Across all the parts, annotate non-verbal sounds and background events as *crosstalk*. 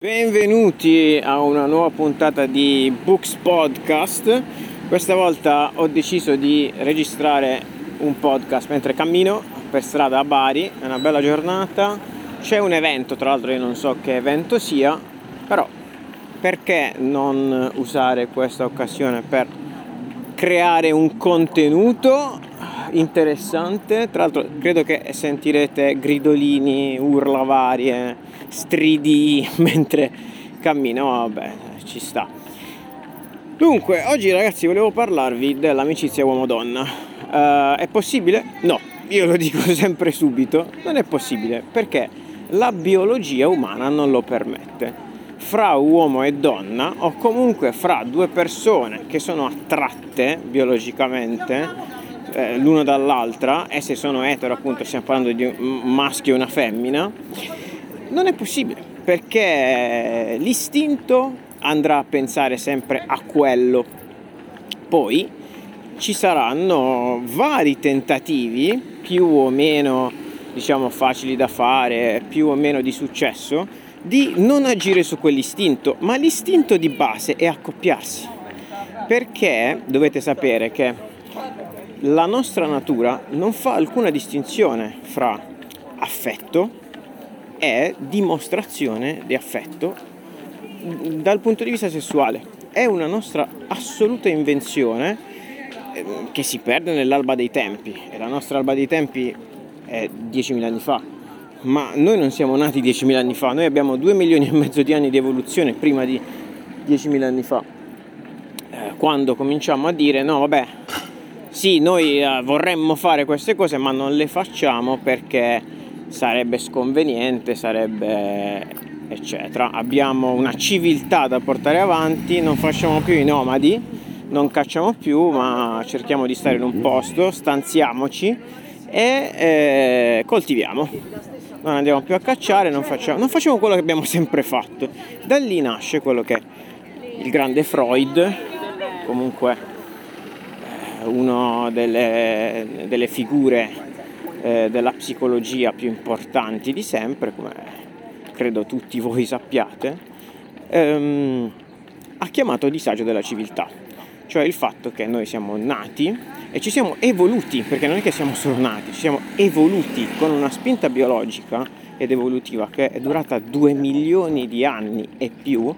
Benvenuti a una nuova puntata di Books Podcast. Questa volta ho deciso di registrare un podcast mentre cammino per strada a Bari, è una bella giornata, c'è un evento, tra l'altro io non so che evento sia, però perché non usare questa occasione per creare un contenuto interessante? Tra l'altro credo che sentirete gridolini, urla varie stridi *laughs* mentre cammino, vabbè, ci sta. Dunque, oggi ragazzi volevo parlarvi dell'amicizia uomo-donna. Uh, è possibile? No, io lo *laughs* dico sempre subito, non è possibile perché la biologia umana non lo permette. Fra uomo e donna, o comunque fra due persone che sono attratte biologicamente eh, l'una dall'altra, e se sono etero appunto stiamo parlando di un maschio e una femmina, non è possibile perché l'istinto andrà a pensare sempre a quello. Poi ci saranno vari tentativi, più o meno diciamo facili da fare, più o meno di successo, di non agire su quell'istinto, ma l'istinto di base è accoppiarsi. Perché dovete sapere che la nostra natura non fa alcuna distinzione fra affetto è dimostrazione di affetto dal punto di vista sessuale. È una nostra assoluta invenzione ehm, che si perde nell'alba dei tempi e la nostra alba dei tempi è 10.000 anni fa. Ma noi non siamo nati 10.000 anni fa, noi abbiamo 2 milioni e mezzo di anni di evoluzione prima di 10.000 anni fa. Eh, quando cominciamo a dire no, vabbè, sì, noi eh, vorremmo fare queste cose, ma non le facciamo perché sarebbe sconveniente, sarebbe eccetera. Abbiamo una civiltà da portare avanti, non facciamo più i nomadi, non cacciamo più, ma cerchiamo di stare in un posto, stanziamoci e eh, coltiviamo. Non andiamo più a cacciare, non facciamo, non facciamo quello che abbiamo sempre fatto. Da lì nasce quello che il grande Freud, comunque una delle, delle figure eh, della psicologia più importanti di sempre, come credo tutti voi sappiate, ehm, ha chiamato disagio della civiltà, cioè il fatto che noi siamo nati e ci siamo evoluti, perché non è che siamo solo nati, ci siamo evoluti con una spinta biologica ed evolutiva che è durata due milioni di anni e più,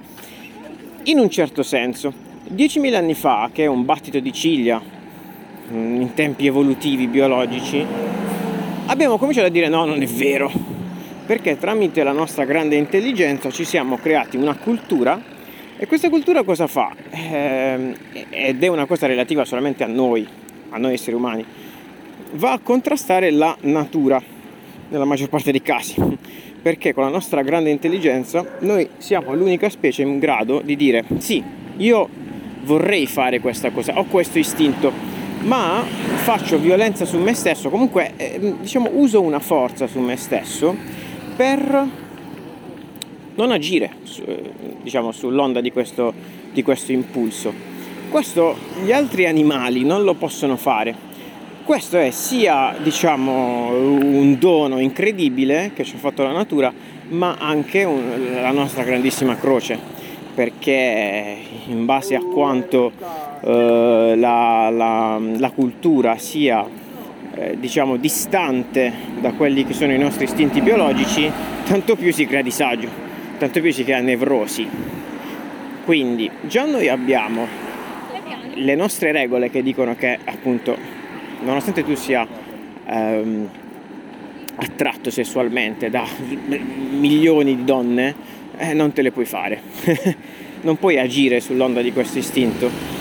in un certo senso. 10.000 anni fa, che è un battito di ciglia in tempi evolutivi biologici, abbiamo cominciato a dire no, non è vero, perché tramite la nostra grande intelligenza ci siamo creati una cultura e questa cultura cosa fa? Eh, ed è una cosa relativa solamente a noi, a noi esseri umani, va a contrastare la natura nella maggior parte dei casi, perché con la nostra grande intelligenza noi siamo l'unica specie in grado di dire sì, io vorrei fare questa cosa, ho questo istinto, ma faccio violenza su me stesso, comunque eh, diciamo uso una forza su me stesso per non agire eh, diciamo, sull'onda di questo, di questo impulso. Questo gli altri animali non lo possono fare. Questo è sia diciamo, un dono incredibile che ci ha fatto la natura, ma anche un, la nostra grandissima croce, perché in base a quanto eh, la, la, la, cultura sia eh, diciamo distante da quelli che sono i nostri istinti biologici, tanto più si crea disagio, tanto più si crea nevrosi. Quindi già noi abbiamo le nostre regole che dicono che appunto nonostante tu sia ehm, attratto sessualmente da milioni di donne, eh, non te le puoi fare. *laughs* non puoi agire sull'onda di questo istinto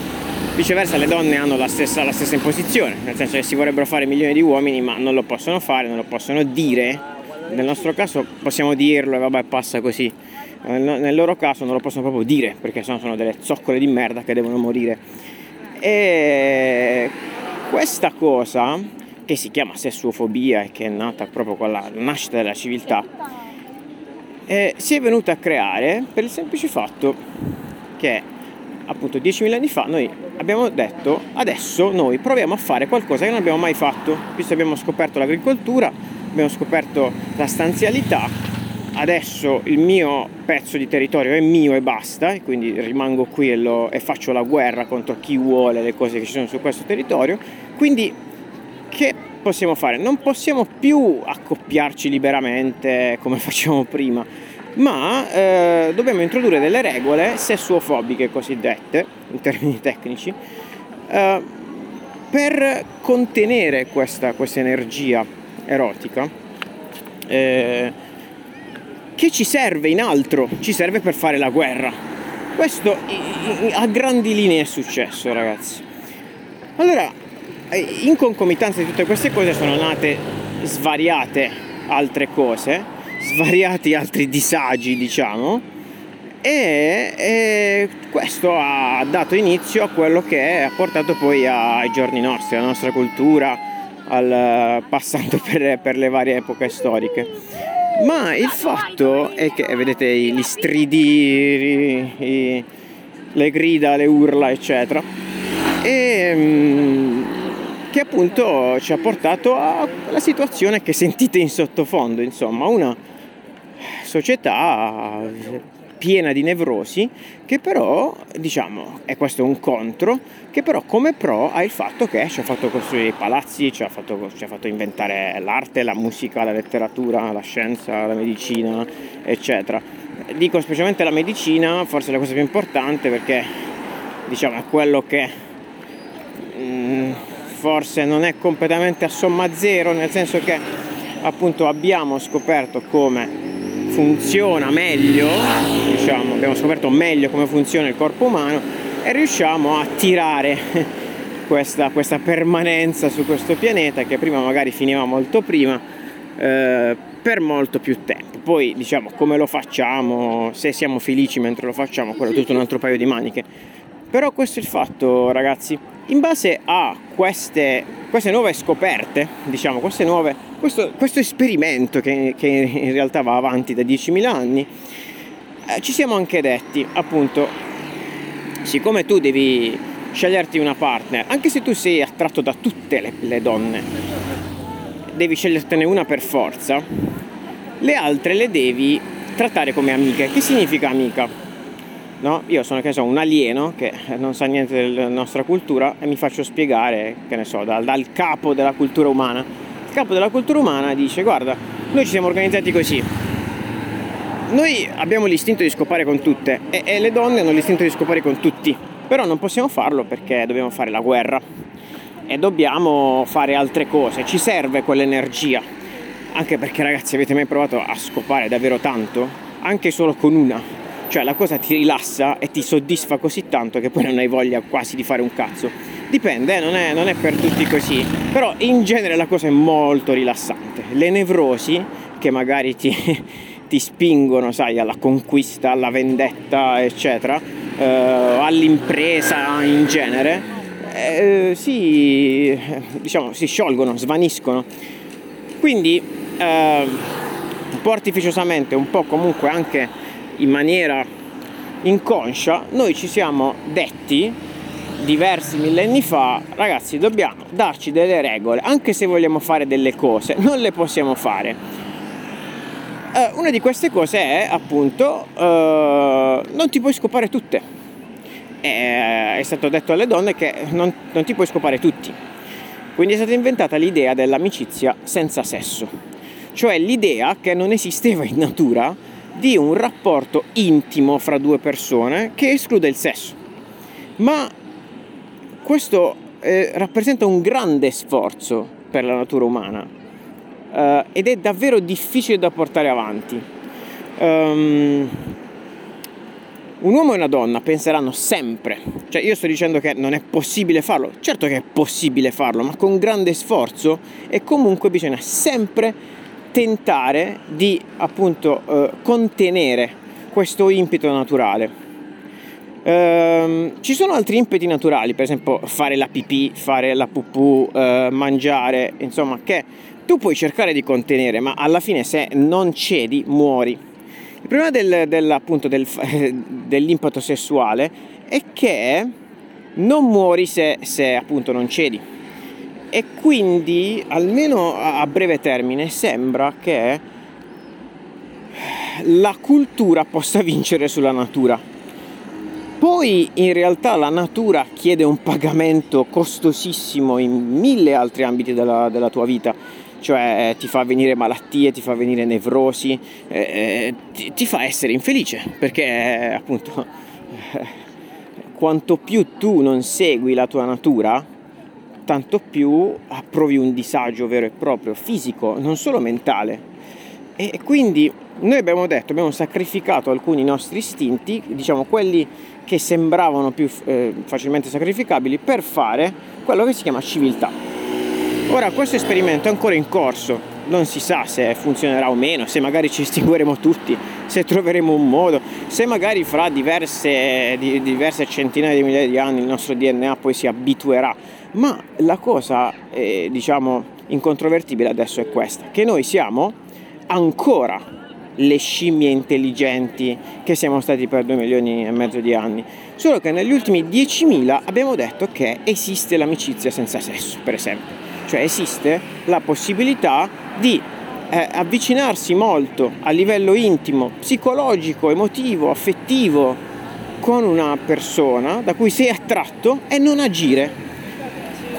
Viceversa le donne hanno la stessa, la stessa imposizione, nel senso che si vorrebbero fare milioni di uomini ma non lo possono fare, non lo possono dire. Nel nostro caso possiamo dirlo e vabbè passa così. Nel loro caso non lo possono proprio dire perché sennò sono delle zoccole di merda che devono morire. E questa cosa che si chiama sessuofobia e che è nata proprio con la nascita della civiltà, eh, si è venuta a creare per il semplice fatto che appunto 10.000 anni fa noi abbiamo detto adesso noi proviamo a fare qualcosa che non abbiamo mai fatto, visto che abbiamo scoperto l'agricoltura, abbiamo scoperto la stanzialità, adesso il mio pezzo di territorio è mio e basta, e quindi rimango qui e, lo, e faccio la guerra contro chi vuole le cose che ci sono su questo territorio, quindi che possiamo fare? Non possiamo più accoppiarci liberamente come *laughs* facevamo prima, ma eh, dobbiamo introdurre delle regole sessuofobiche cosiddette, in termini *laughs* tecnici, eh, per contenere questa, questa energia erotica eh, che ci serve in altro, ci serve per fare la guerra. Questo a grandi linee è successo, ragazzi. Allora, in concomitanza di tutte queste cose sono nate svariate altre cose, svariati altri disagi, diciamo, e, e, questo ha dato inizio a quello che ha portato poi ai giorni nostri, alla nostra cultura, al, passando *laughs* per, per, le varie epoche storiche. Ma il fatto è che, vedete, gli stridi, i, le grida, le urla, eccetera, e, mm, che appunto ci ha portato alla situazione che sentite in sottofondo, insomma, una società piena di nevrosi che però diciamo è questo un contro che però come pro ha il fatto che ci ha fatto costruire i palazzi ci ha fatto, ci ha fatto inventare l'arte la musica la letteratura la scienza la medicina eccetera. Dico specialmente la medicina forse la cosa più importante perché diciamo è quello che mm, forse non è completamente a somma zero, nel senso che appunto abbiamo scoperto come funziona meglio, diciamo, abbiamo scoperto meglio come funziona il corpo umano e riusciamo a tirare *laughs* questa, questa permanenza su questo pianeta che prima magari finiva molto prima eh, per molto più tempo. Poi diciamo come lo facciamo, se siamo felici mentre lo facciamo, quello è tutto un altro paio di maniche. Però questo è il fatto ragazzi, in base a queste, queste nuove scoperte, diciamo, nuove, questo, questo, esperimento che, che, in realtà va avanti da 10.000 anni, eh, ci siamo anche detti, appunto, siccome tu devi sceglierti una partner, anche se tu sei attratto da tutte le, le donne, devi scegliertene una per forza, le altre le devi trattare come amiche. Che significa amica? No? Io sono so, un alieno che non sa niente della nostra cultura e mi faccio spiegare, che ne so, dal, dal capo della cultura umana. Il capo della cultura umana dice, guarda, noi ci siamo organizzati così. Noi abbiamo l'istinto di scopare con tutte e, e le donne hanno l'istinto di scopare con tutti, però non possiamo farlo perché dobbiamo fare la guerra e dobbiamo fare altre cose, ci serve quell'energia. Anche perché ragazzi avete mai provato a scopare davvero tanto? Anche solo con una, cioè la cosa ti rilassa e ti soddisfa così tanto che poi non hai voglia quasi di fare un cazzo. Dipende, eh, non, è, non è per tutti così, però in genere la cosa è molto rilassante. Le nevrosi che magari ti, *laughs* ti spingono, sai, alla conquista, alla vendetta, eccetera, eh, all'impresa in genere, eh, si, diciamo, si sciolgono, svaniscono. Quindi eh, un po' artificiosamente, un po' comunque anche in maniera inconscia, noi ci siamo detti diversi millenni fa, ragazzi, dobbiamo darci delle regole, anche se vogliamo fare delle cose, non le possiamo fare. Eh, una di queste cose è appunto eh, non ti puoi scopare tutte. Eh, è stato detto alle donne che non, non ti puoi scopare tutti. Quindi è stata inventata l'idea dell'amicizia senza sesso, cioè l'idea che non esisteva in natura di un rapporto intimo fra due persone che esclude il sesso. Ma questo eh, rappresenta un grande sforzo per la natura umana eh, ed è davvero difficile da portare avanti. Um, un uomo e una donna penseranno sempre, cioè io sto dicendo che non è possibile farlo, certo che è possibile farlo, ma con grande sforzo e comunque bisogna sempre tentare di appunto eh, contenere questo impeto naturale. Ehm, ci sono altri impeti naturali, per esempio fare la pipì, fare la pupù, eh, mangiare, insomma, che tu puoi cercare di contenere, ma alla fine se non cedi muori. Il problema del, del, del, *laughs* dell'impeto sessuale è che non muori se, se appunto non cedi e quindi almeno a breve termine sembra che la cultura possa vincere sulla natura. Poi in realtà la natura chiede un pagamento costosissimo in mille altri ambiti della, della tua vita, cioè ti fa venire malattie, ti fa venire nevrosi, eh, ti, ti, fa essere infelice, perché appunto eh, *laughs* quanto più tu non segui la tua natura, tanto più provi un disagio vero e proprio, fisico, non solo mentale. E quindi noi abbiamo detto, abbiamo sacrificato alcuni nostri istinti, diciamo quelli che sembravano più eh, facilmente sacrificabili, per fare quello che si chiama civiltà. Ora, questo esperimento è ancora in corso, non si sa se funzionerà o meno, se magari ci estingueremo tutti, se troveremo un modo, se magari fra diverse, di, diverse centinaia di migliaia di anni il nostro DNA poi si abituerà. Ma la cosa, eh, diciamo, incontrovertibile adesso è questa, che noi siamo ancora le scimmie intelligenti che siamo stati per 2 milioni e mezzo di anni. Solo che negli ultimi 10.000 abbiamo detto che esiste l'amicizia senza sesso, per esempio. Cioè esiste la possibilità di eh, avvicinarsi molto a livello intimo, psicologico, emotivo, affettivo con una persona da cui sei attratto e non agire.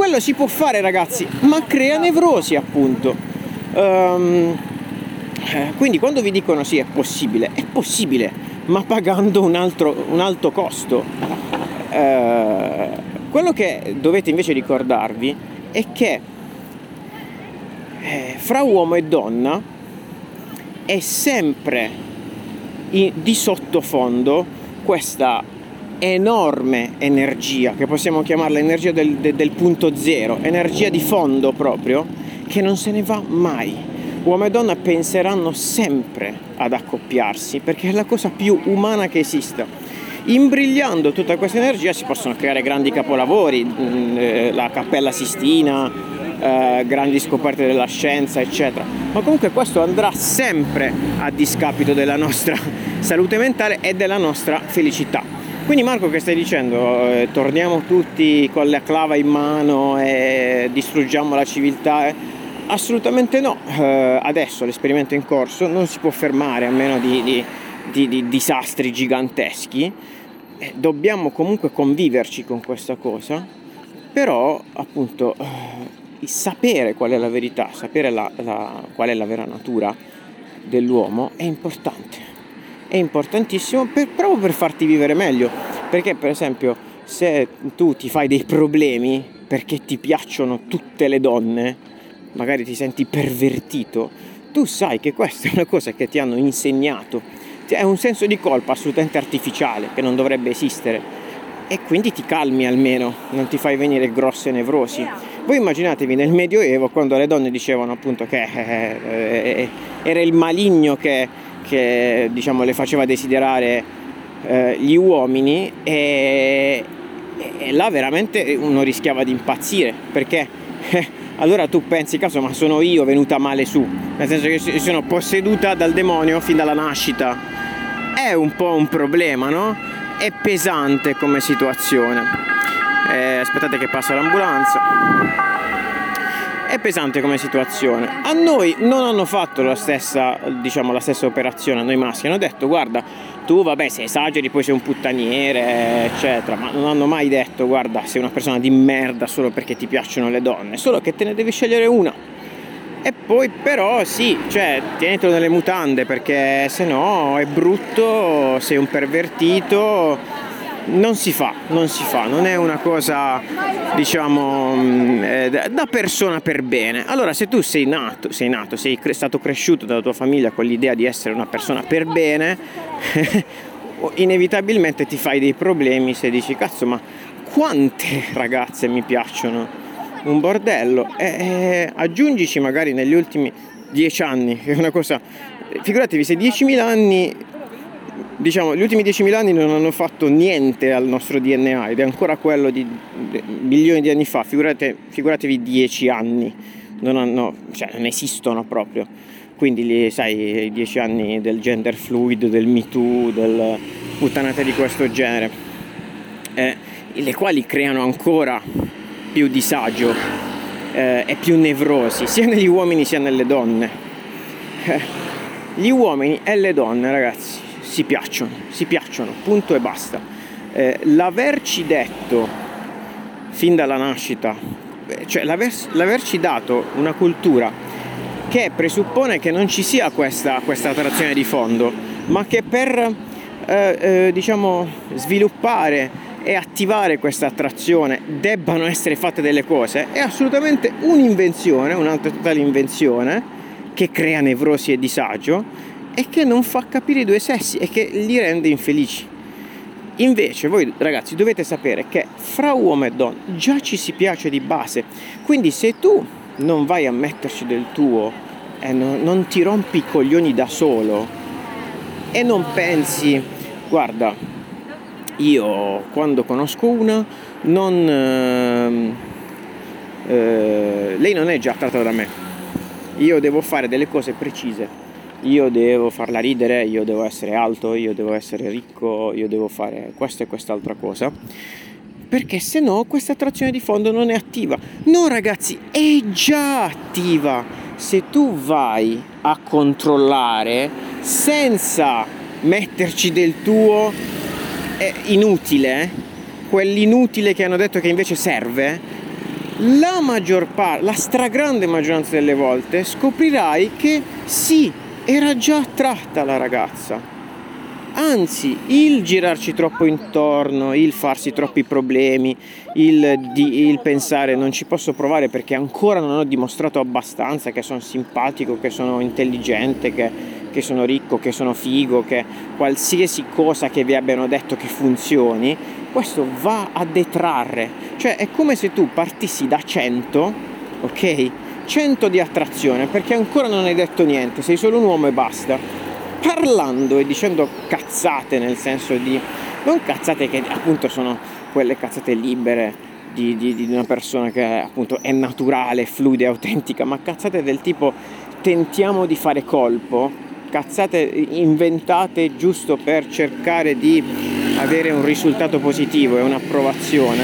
Quello si può fare ragazzi, ma crea nevrosi appunto. Um, quindi quando vi dicono sì è possibile, è possibile, ma pagando un, altro, un alto costo. Eh, quello che dovete invece ricordarvi è che eh, fra uomo e donna è sempre di sottofondo questa enorme energia, che possiamo chiamarla energia del, del, del punto zero, energia di fondo proprio, che non se ne va mai uomo e donna penseranno sempre ad accoppiarsi perché è la cosa più umana che esista. Imbrigliando tutta questa energia si possono creare grandi capolavori, mm, eh, la Cappella Sistina, eh, grandi scoperte della scienza, eccetera. Ma comunque questo andrà sempre a discapito della nostra *laughs* salute mentale e della nostra felicità. Quindi Marco che stai dicendo? Eh, torniamo tutti con la clava in mano e distruggiamo la civiltà? Eh? Assolutamente no, eh, adesso l'esperimento in corso, non si può fermare a meno di, di, di, di disastri giganteschi, eh, dobbiamo comunque conviverci con questa cosa, però appunto eh, sapere qual è la verità, sapere la, la, qual è la vera natura dell'uomo è importante, è importantissimo per, proprio per farti vivere meglio, perché per esempio se tu ti fai dei problemi perché ti piacciono tutte le donne, magari ti senti pervertito, tu sai che questa è una cosa che ti hanno insegnato. È un senso di colpa assolutamente artificiale che non dovrebbe esistere e quindi ti calmi almeno, non ti fai venire grosse nevrosi. Voi immaginatevi nel Medioevo quando le donne dicevano appunto che eh, eh, era il maligno che, che diciamo, le faceva desiderare eh, gli uomini e, e, là veramente uno rischiava di impazzire perché eh, *laughs* allora tu pensi, caso, ma sono io venuta male su, nel senso che sono posseduta dal demonio fin dalla nascita. È un po' un problema, no? È pesante come situazione. Eh, aspettate che passa l'ambulanza è pesante come situazione. A noi non hanno fatto la stessa, diciamo, la stessa operazione, a noi maschi, hanno detto guarda, tu vabbè se esageri poi sei un puttaniere, eccetera, ma non hanno mai detto guarda sei una persona di merda solo perché ti piacciono le donne, solo che te ne devi scegliere una. E poi però sì, cioè tienitelo nelle mutande perché se no è brutto, sei un pervertito non si fa, non si fa, non è una cosa diciamo mm, eh, da persona per bene. Allora se tu sei nato, sei nato, sei stato cresciuto dalla tua famiglia con l'idea di essere una persona per bene, *laughs* inevitabilmente ti fai dei problemi se dici cazzo ma quante ragazze mi piacciono un bordello e eh, aggiungici magari negli ultimi dieci anni, è una cosa figuratevi se 10.000 anni diciamo, gli ultimi 10.000 anni non hanno fatto niente al nostro DNA ed è ancora quello di milioni di anni fa, Figurate, figuratevi 10 anni, non, hanno, cioè, non esistono proprio. Quindi, sai, i 10 anni del gender fluid, del Me Too, del puttanate di questo genere, eh, le quali creano ancora più disagio eh, e più nevrosi, sia negli uomini sia nelle donne. Eh, Gli uomini e le donne, ragazzi, si piacciono, si piacciono, punto e basta. Eh, l'averci detto fin dalla nascita, cioè l'aver, l'averci dato una cultura che presuppone che non ci sia questa, questa attrazione di fondo, ma che per eh, eh, diciamo sviluppare e attivare questa attrazione debbano essere fatte delle cose è assolutamente un'invenzione, un'altra totale invenzione che crea nevrosi e disagio e che non fa capire i due sessi e che li rende infelici. Invece voi ragazzi dovete sapere che fra uomo e donna già ci si piace di base, quindi se tu non vai a metterci del tuo e non, non ti rompi i coglioni da solo e non pensi, guarda, io quando conosco una non... Eh, eh, lei non è già trattata da me, io devo fare delle cose precise io devo farla ridere, io devo essere alto, io devo essere ricco, io devo fare questa e quest'altra cosa. Perché se no questa attrazione di fondo non è attiva. No ragazzi, è già attiva. Se tu vai a controllare senza metterci del tuo è inutile, quell'inutile che hanno detto che invece serve, la maggior parte, la stragrande maggioranza delle volte scoprirai che sì, era già attratta la ragazza. Anzi, il girarci troppo intorno, il farsi troppi problemi, il, di, il, pensare non ci posso provare perché ancora non ho dimostrato abbastanza che sono simpatico, che sono intelligente, che, che sono ricco, che sono figo, che qualsiasi cosa che vi abbiano detto che funzioni, questo va a detrarre. Cioè è come se tu partissi da 100, ok? 100 di attrazione perché ancora non hai detto niente, sei solo un uomo e basta. Parlando e dicendo cazzate nel senso di... non cazzate che appunto sono quelle cazzate libere di, di, di una persona che appunto è naturale, fluida e autentica, ma cazzate del tipo tentiamo di fare colpo, cazzate inventate giusto per cercare di avere un risultato positivo e un'approvazione.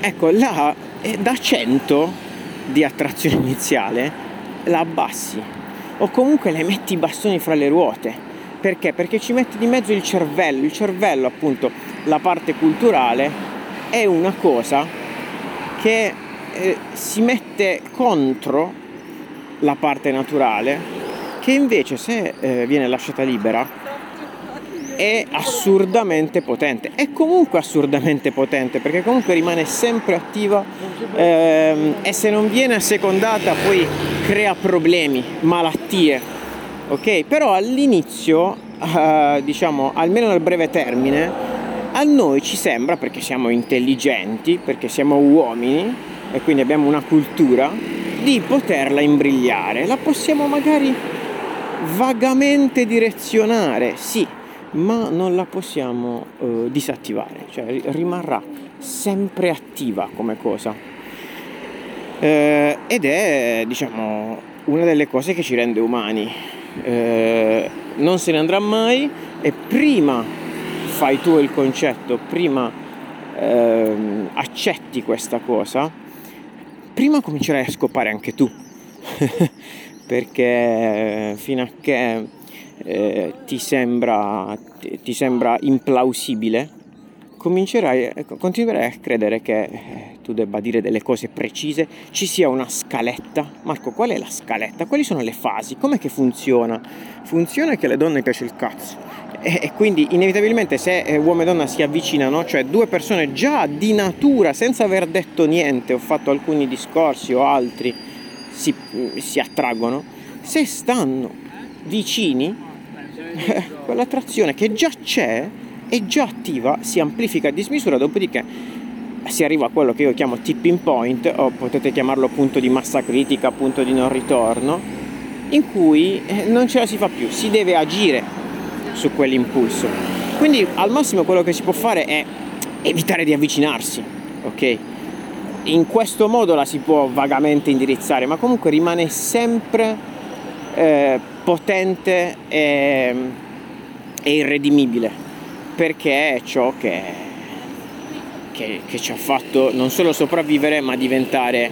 Ecco, là da 100 di attrazione iniziale la abbassi o comunque le metti i bastoni fra le ruote. Perché? Perché ci metti di mezzo il cervello. Il cervello, appunto, la parte culturale, è una cosa che eh, si mette contro la parte naturale, che invece se eh, viene lasciata libera è assurdamente potente. È comunque assurdamente potente perché comunque rimane sempre attiva ehm, e se non viene assecondata poi crea problemi, malattie. Ok? Però all'inizio, eh, diciamo, almeno nel breve termine, a noi ci sembra, perché siamo intelligenti, perché siamo uomini e quindi abbiamo una cultura, di poterla imbrigliare. La possiamo magari vagamente direzionare, sì, ma non la possiamo eh, disattivare, cioè rimarrà sempre attiva come cosa. Eh, ed è, diciamo, una delle cose che ci rende umani. Eh, non se ne andrà mai e prima fai tu il concetto, prima ehm, accetti questa cosa, prima comincerai a scopare anche tu. *laughs* Perché fino a che eh, ti, sembra, ti, sembra, implausibile, comincerai, continuerai a credere che eh, tu debba dire delle cose precise, ci sia una scaletta. Marco, qual è la scaletta? Quali sono le fasi? Com'è che funziona? Funziona che alle donne piace il cazzo. E, e quindi inevitabilmente se eh, uomo e donna si avvicinano, cioè due persone già di natura, senza aver detto niente, ho fatto alcuni discorsi o altri, si, si attraggono, se stanno vicini quell'attrazione che già c'è, è già attiva, si amplifica a dismisura, dopodiché si arriva a quello che io chiamo tipping point, o potete chiamarlo punto di massa critica, punto di non ritorno, in cui eh, non ce la si fa più, si deve agire su quell'impulso. Quindi al massimo quello che si può fare è evitare di avvicinarsi, ok? In questo modo la si può vagamente indirizzare, ma comunque rimane sempre eh, potente e, e, irredimibile perché è ciò che, che, che ci ha fatto non solo sopravvivere ma diventare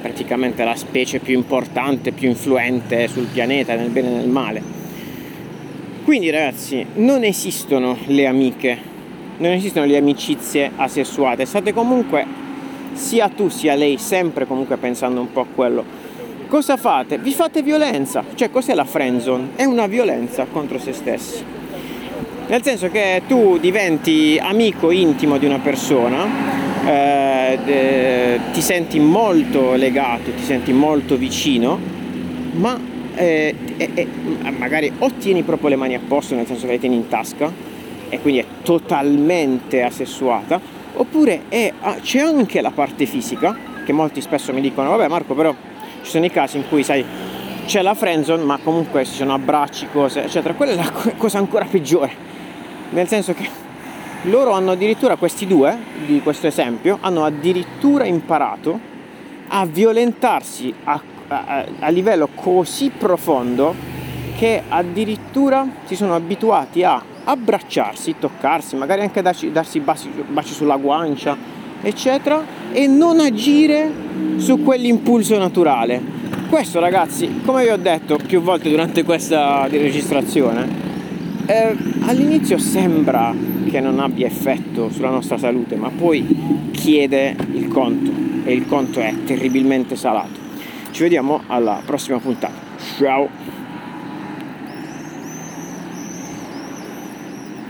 praticamente la specie più importante, più influente sul pianeta, nel bene e nel male. Quindi ragazzi, non esistono le amiche, non esistono le amicizie asessuate, state comunque sia tu sia lei sempre comunque pensando un po' a quello. Cosa fate? Vi fate violenza, cioè cos'è la friendzone? È una violenza contro se stessi. Nel senso che tu diventi amico intimo di una persona eh, eh, ti senti molto legato, ti senti molto vicino, ma eh, magari o tieni proprio le mani a posto, nel senso che le tieni in tasca, e quindi è totalmente asessuata, oppure è, ah, c'è anche la parte fisica, che molti spesso mi dicono, vabbè Marco, però ci sono i casi in cui, sai, c'è la friendzone, ma comunque ci sono abbracci, cose, eccetera. Quella è la cosa ancora peggiore, nel senso che loro hanno addirittura, questi due di questo esempio, hanno addirittura imparato a violentarsi a, a, a livello così profondo che addirittura si sono abituati a abbracciarsi, toccarsi, magari anche darsi, darsi baci, baci sulla guancia, eccetera, e non agire su quell'impulso naturale. Questo ragazzi, come vi ho detto più volte durante questa registrazione, eh, all'inizio sembra che non abbia effetto sulla nostra salute, ma poi chiede il conto e il conto è terribilmente salato. Ci vediamo alla prossima puntata. Ciao!